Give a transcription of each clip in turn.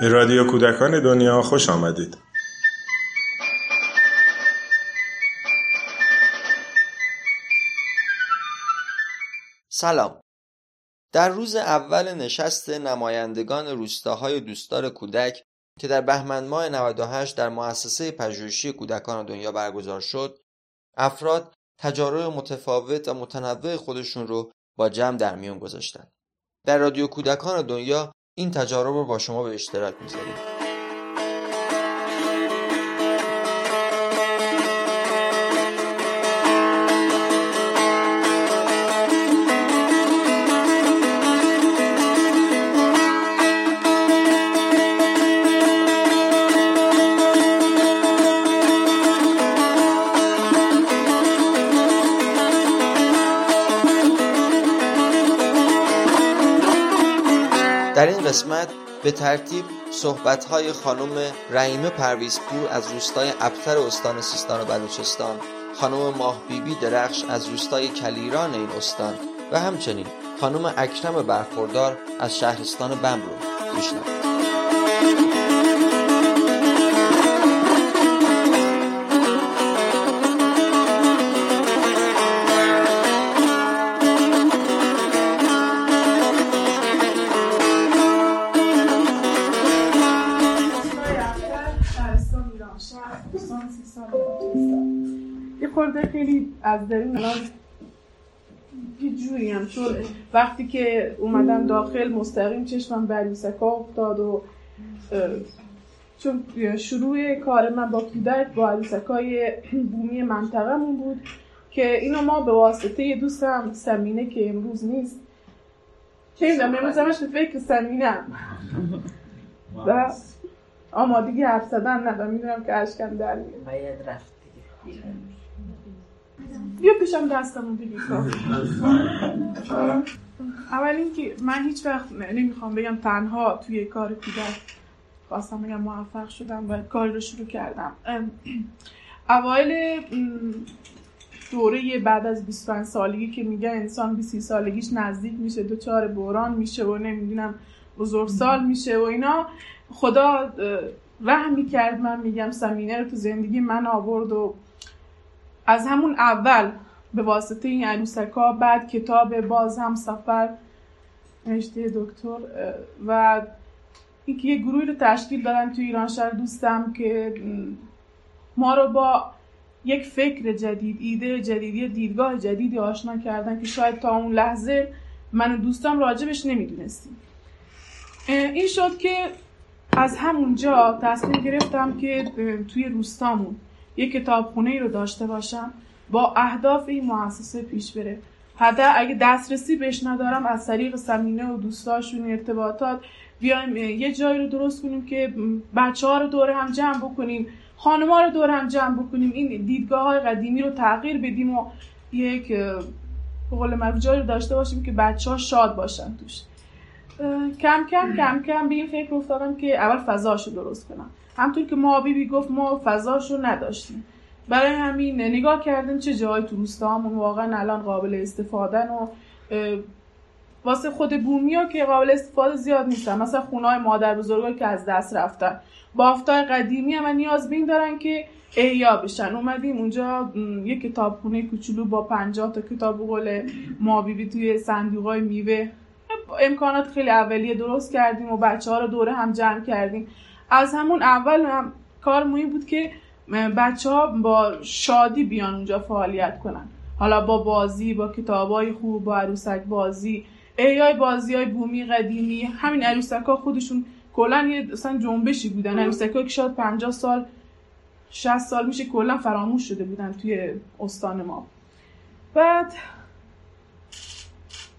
به رادیو کودکان دنیا خوش آمدید. سلام در روز اول نشست نمایندگان روستاهای دوستدار کودک که در بهمن ماه 98 در مؤسسه پژوهشی کودکان دنیا برگزار شد افراد تجارب متفاوت و متنوع خودشون رو با جمع در میون گذاشتند در رادیو کودکان دنیا این تجارب رو با شما به اشتراک می‌ذاریم. قسمت به ترتیب صحبت‌های خانم رحیمه پرویزپور از روستای ابتر استان سیستان و بلوچستان خانم ماه بیبی درخش از روستای کلیران این استان و همچنین خانم اکرم برخوردار از شهرستان بم رو از درون الان یه جوری هم چون وقتی که اومدم داخل مستقیم چشمم بر یوسکا افتاد و چون شروع کار من با کودک با عروسکای بومی منطقهمون بود که اینو ما به واسطه یه دوستم سمینه که امروز نیست. که می‌دونم امروز همش به فکر سمینم و آمادگی حرف زدن ندارم. می‌دونم که اشکم در میاد. باید رفت دیگه. بیا پیشم دستمون بگیر اول اینکه من هیچ وقت نمی‌خوام بگم تنها توی کار کودک خواستم بگم موفق شدم و کاری رو شروع کردم. اوایل دوره بعد از 25 سالگی که میگه انسان 20 سالگیش نزدیک میشه دوچار بوران میشه و نمی‌دونم بزرگسال میشه و اینا. خدا رحم می‌کرد من میگم سمینه رو تو زندگی من آورد و از همون اول به واسطه این عروسکا بعد کتاب باز هم سفر نوشته دکتر و اینکه یه گروهی رو تشکیل دادن توی ایران. شهر دوستم که ما رو با یک فکر جدید ایده جدیدی دیدگاه جدیدی آشنا کردن که شاید تا اون لحظه من و دوستم راجبش نمی‌دونستیم. این شد که از همونجا تصمیم گرفتم که توی روستامون یک کتابخونه ای رو داشته باشم با اهداف این مؤسسه پیش بره. حتی اگه دسترسی بهش ندارم از طریق سمینه و دوستاشون ارتباطات بیایم یه جایی رو درست کنیم که بچه ها رو دور هم جمع بکنیم خانم ها رو دور هم جمع بکنیم. این دیدگاه های قدیمی رو تغییر بدیم و یک قول معروف جایی رو داشته باشیم که بچه ها شاد باشن توش. کم کم کم کم به این فکر افتادم که اول فضاشو درست کنم. همطور که ما بیبی گفت ما فضاشو نداشتیم. برای همین نگاه کردیم چه جایی تو روستاهامون واقعا الان قابل استفادن و واسه خود بومیا که قابل استفاده زیاد نیستن. مثلا خونه مادر بزرگایی که از دست رفتن. بافتای قدیمی هم نیاز بین دارن که احیا بشن. اومدیم اونجا یه کتابخونه کوچولو با 50 تا کتاب قول ما بیبی توی صندوقای میوه. امکانات خیلی اولیه درست کردیم و بچه ها رو دوره هم جمع کردیم. از همون اول هم کار مهم بود که بچه ها با شادی بیان اونجا فعالیت کنن. حالا با بازی با کتاب های خوب با عروسک بازی ایای بازی های بومی قدیمی همین عروسک ها خودشون کلا یه اصلا جنبشی بودن. عروسک ها که شاید 50 سال 60 سال میشه کلا فراموش شده بودن توی استان ما. بعد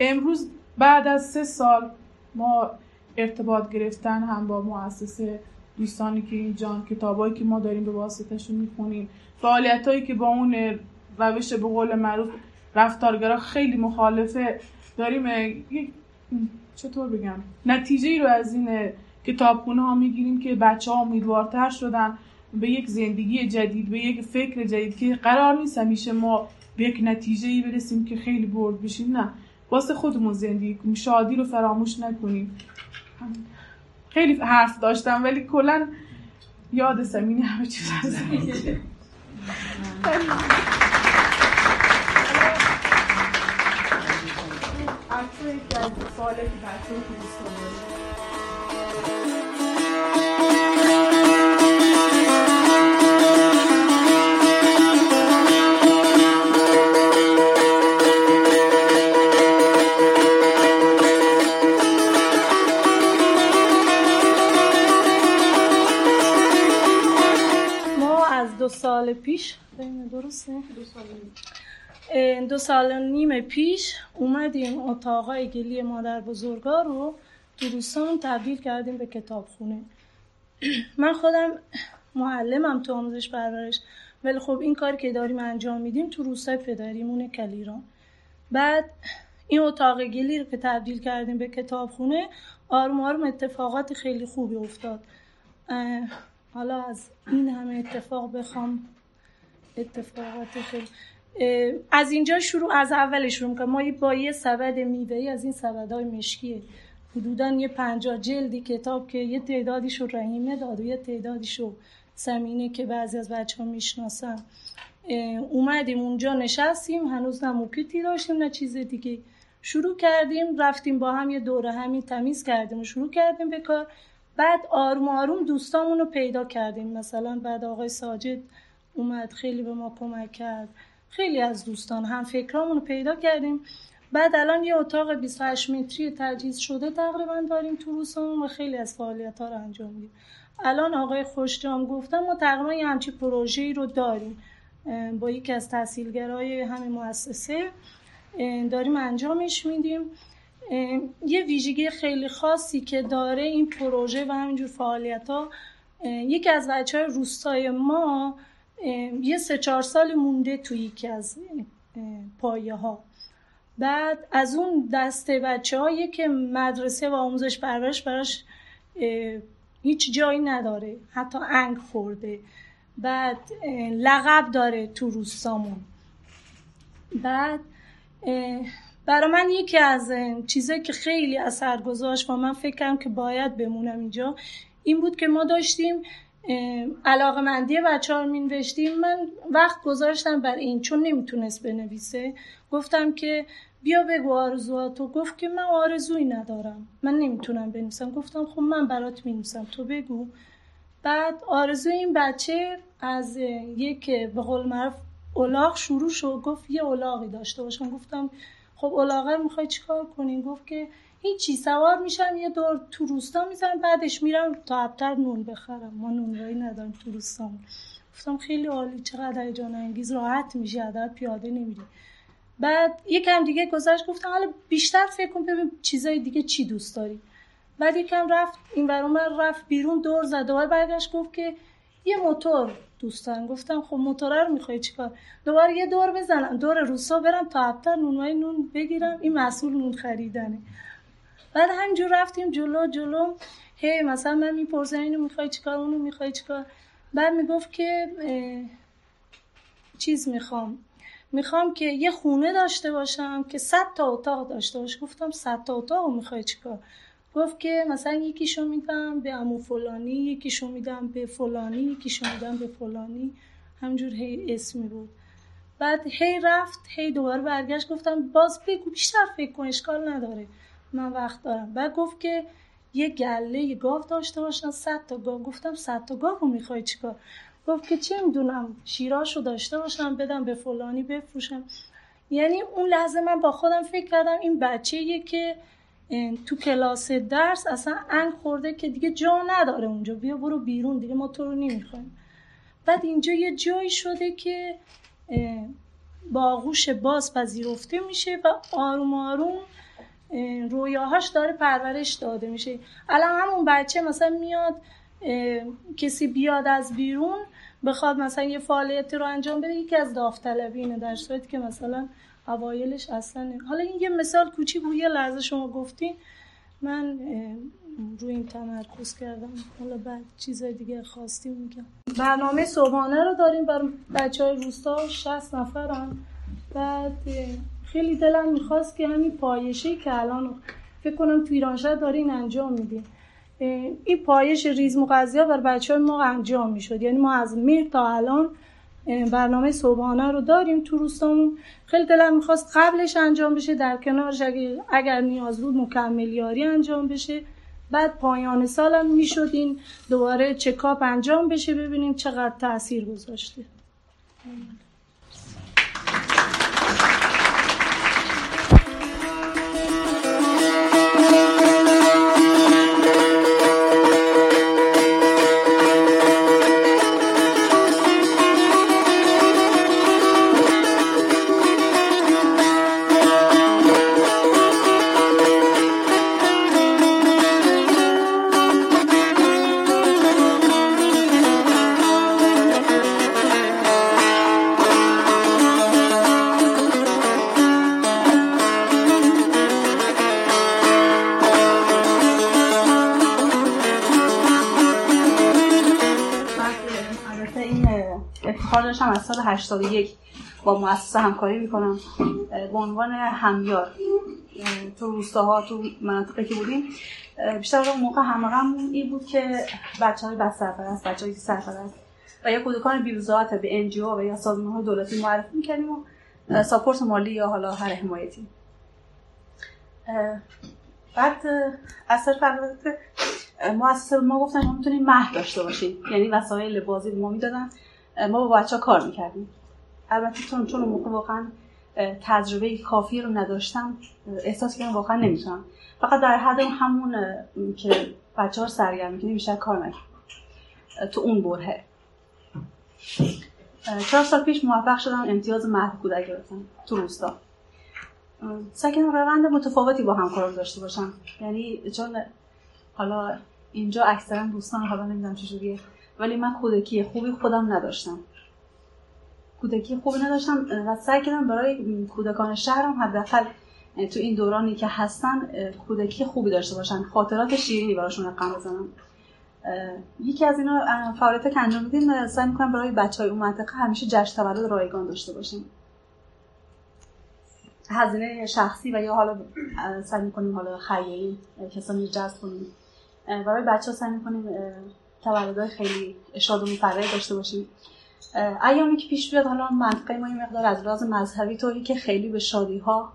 امروز بعد از سه سال ما ارتباط گرفتن هم با مؤسسه دوستانی که اینجا کتابایی که ما داریم به واسطهشون می‌خونیم. فعالیت هایی که با اون روش به قول معروف رفتارگرا خیلی مخالفه. داریم چطور بگم؟ نتیجه ای رو از این کتابخونه ها می‌گیریم که بچه ها امیدوارتر شدن به یک زندگی جدید به یک فکر جدید که قرار نیست همیشه ما به یک نتیجه ای برسیم که خیلی برد بشیم. نه. واسه خودمون زندگی کنیم. شادی رو فراموش نکنیم. خیلی حرف داشتم ولی کلا یاد سمین همه چیز هست. سال درسته؟ دو سال نیم پیش اومدیم اتاقای گلی مادر بزرگا رو تو دوستان تبدیل کردیم به کتابخونه من خودم معلمم تو آموزش پرورش ولی خب این کاری که داریم انجام میدیم تو روستای پدریمون کلیران بعد این اتاق گلی رو که تبدیل کردیم به کتابخونه آروم آروم اتفاقات خیلی خوبی افتاد حالا از این همه اتفاق بخوام اتفاقات خیلی از اینجا شروع از اولش شروع می‌کنم. ما با یه سبد میوه از این سبدهای مشکیه. حدودا یه پنجاه جلدی کتاب که یه تعدادیش رو رحیمه داد و یه تعدادیش رو سمینه که بعضی از بچه ها می‌شناسن اومدیم اونجا نشستیم. هنوز نه موکیتی داشتیم نه چیز دیگه. شروع کردیم رفتیم با هم یه دوره همین تمیز کردیم و شروع کردیم به کار. بعد آروم آروم دوستامون پیدا کردیم. مثلا بعد آقای ساجد اومد خیلی به ما کمک کرد. خیلی از دوستان هم فکرامون رو پیدا کردیم. بعد الان یه اتاق 28 متری تجهیز شده تقریبا داریم تو روسمون و خیلی از فعالیت ها رو انجام میدیم. الان آقای خوشجام گفتم ما تقریبا یه همچی پروژه‌ای رو داریم. با یکی از تحصیلگرای همین مؤسسه داریم انجامش میدیم. یه ویژگی خیلی خاصی که داره این پروژه و همینجور فعالیت ها یکی از بچه های روستای ما یه سه چهار سال مونده توی یکی از پایه ها بعد از اون دسته بچه هایی که مدرسه و آموزش پرورش براش هیچ جایی نداره. حتی انگ خورده. بعد لقب داره تو روستامون. بعد برای من یکی از چیزایی که خیلی اثر گذاشت و من فکرم که باید بمونم اینجا این بود که ما داشتیم علاقه مندی بچه ها مینوشتیم. من وقت گذاشتم بر این چون نمی‌تونست بنویسه. گفتم که بیا بگو آرزوهاتو. گفت که من آرزویی ندارم. من نمی‌تونم بنویسم. گفتم خب من برات می‌نویسم. تو بگو. بعد آرزو این بچه از یک به قول معروف اولاغ شروع شد. گفت یه اولاغی داشته باشم. گفتم خب الاغه می‌خوای چیکار کنیم گفت که هیچی سوار میشم یه دور تو روستا می‌زنم بعدش میرم تا ابتر نون بخرم. ما نونوایی ندارم تو روستا گفتم خیلی عالی چقدر جان انگیز راحت میشه عدد پیاده نمیری. بعد یکم دیگه گذشت گفتم حالا بیشتر فکر کن ببین چیزای دیگه چی دوست داری. بعد یکم رفت این من رفت بیرون دور زد. دوباره برگشت گفت که یه موتور دوستان گفتم خب موتور رو می‌خوای چیکار؟ دوباره یه دور بزنم دور روسا برم تا ابتر نونوای نون بگیرم. این مسئول نون خریدنه. بعد همینجور رفتیم جلو جلو. هی مثلا من می‌پرسم اینو می‌خوای چیکار اونو می‌خوای چیکار؟ بعد می‌گفت که چیز می‌خوام. می‌خوام که یه خونه داشته باشم که صد تا اتاق داشته باشه. گفتم صد تا اتاق می‌خوای چیکار؟ گفت که مثلا یکیشو میدم به امو فلانی یکیشو میدم به فلانی یکیشو میدم به فلانی. همجور هی اسمی بود بعد هی رفت هی دوباره برگشت. گفتم باز بگو بیشتر فکر کن اشکال نداره. من وقت دارم. بعد گفت که یه گله یه گاو داشته باشن صد تا گاو. گفتم صد تا گاو رو می‌خوای چیکار؟ گفت که چه می‌دونم شیراشو داشته باشم بدم به فلانی بفروشم. یعنی اون لحظه من با خودم فکر کردم این بچه که تو کلاس درس اصلا انگ خورده که دیگه جا نداره اونجا. بیا برو بیرون دیگه ما تو رو نمی‌خوایم. بعد اینجا یه جایی شده که با آغوش باز پذیرفته میشه و آروم آروم رویاهاش داره پرورش داده میشه. الان همون بچه مثلا میاد کسی بیاد از بیرون بخواد مثلا یه فعالیتی رو انجام بده یکی از داوطلبی اینه در صورتی که مثلا اوایلش اصلا حالا این یه مثال کوچیک بود یه لحظه شما گفتین. من روی این تمرکز کردم. حالا بعد چیزای دیگه خواستی میگم. برنامه صبحانه رو داریم برای بچه های روستا 60 نفرن. بعد خیلی دلم می‌خواست که همین پایشه که الان فکر کنم تو ایرانشهر دارین انجام میدین. این پایش ریز مغذیا بر بچه های ما انجام می‌شد. یعنی ما از مهر تا الان برنامه صبحانه رو داریم تو روستامون. خیلی دلم می‌خواست قبلش انجام بشه در کنارش اگر نیاز بود مکملیاری انجام بشه. بعد پایان سالم می‌شد این دوباره چکاپ انجام بشه ببینیم چقدر تاثیر گذاشته. سال 81 با مؤسسه همکاری می‌کنم. به عنوان همیار. تو روستاها تو مناطقی که بودیم بیشتر اون موقع همغم این بود که بچه های بس سرپرست بچه های سرپرست و یا کودکان بیوزاعت به انجیو و یا سازمان های دولتی معرفی می‌کردیم و ساپورت مالی یا حالا هر حمایتی. بعد از طرف مؤسسه ما گفتن ما می‌تونیم مهد داشته باشیم. یعنی وسایل بازی به ما می‌دادن. ما با بچه کار می‌کردیم. البته چون چون موقع واقعا تجربه کافی رو نداشتم احساس کردم واقعا نمی‌تونم. فقط در حد همون که بچه ها سرگرم می‌کنیم بیشتر کار نکردم تو اون بره چهار سال پیش موفق شدم امتیاز مهد کودک گرفتم تو روستا. سعی روند متفاوتی با همکاران داشته باشم. یعنی چون حالا اینجا اکثرا دوستان حالا نمی‌دونم چجوریه. ولی من کودکی خوبی خودم نداشتم. کودکی خوبی نداشتم و سعی کردم برای کودکان شهرم حداقل تو این دورانی که هستن کودکی خوبی داشته باشن. خاطرات شیرینی براشون رقم بزنم یکی از اینا فعالیت که انجام میدیم سعی می‌کنم برای بچه های اون منطقه همیشه جشن تولد رایگان داشته باشیم. هزینه شخصی و یا حالا سعی می‌کنیم حالا خیلی کسانی جذب کنیم. برای بچه ها سعی می‌کنیم تولدهای خیلی شاد و داشته باشیم. ایامی که پیش بیاد حالا منطقه ما این مقدار از راز مذهبی طوری که خیلی به شادی ها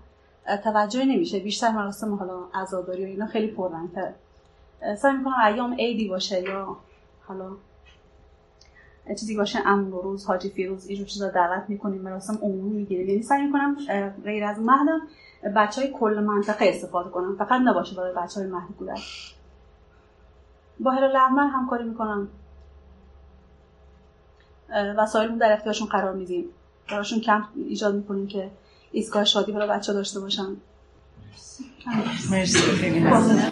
توجه نمیشه. بیشتر مراسم حالا عزاداری و اینا خیلی پررنگتره. سعی می‌کنم ایام عیدی باشه یا حالا چیزی باشه امن روز حاجی فیروز اینجور چیزا دعوت می‌کنیم مراسم عمومی می‌گیریم. یعنی سعی می‌کنم غیر از مهدم بچه های کل منطقه استفاده کنم. فقط نباشه برای بچه های مهد با هلال احمر همکاری می‌کنم. وسایلمون در اختیارشون قرار میدیم. براشون کم ایجاد می‌کنیم که ایستگاه شادی برای بچه داشته باشن. مرسی. مرسی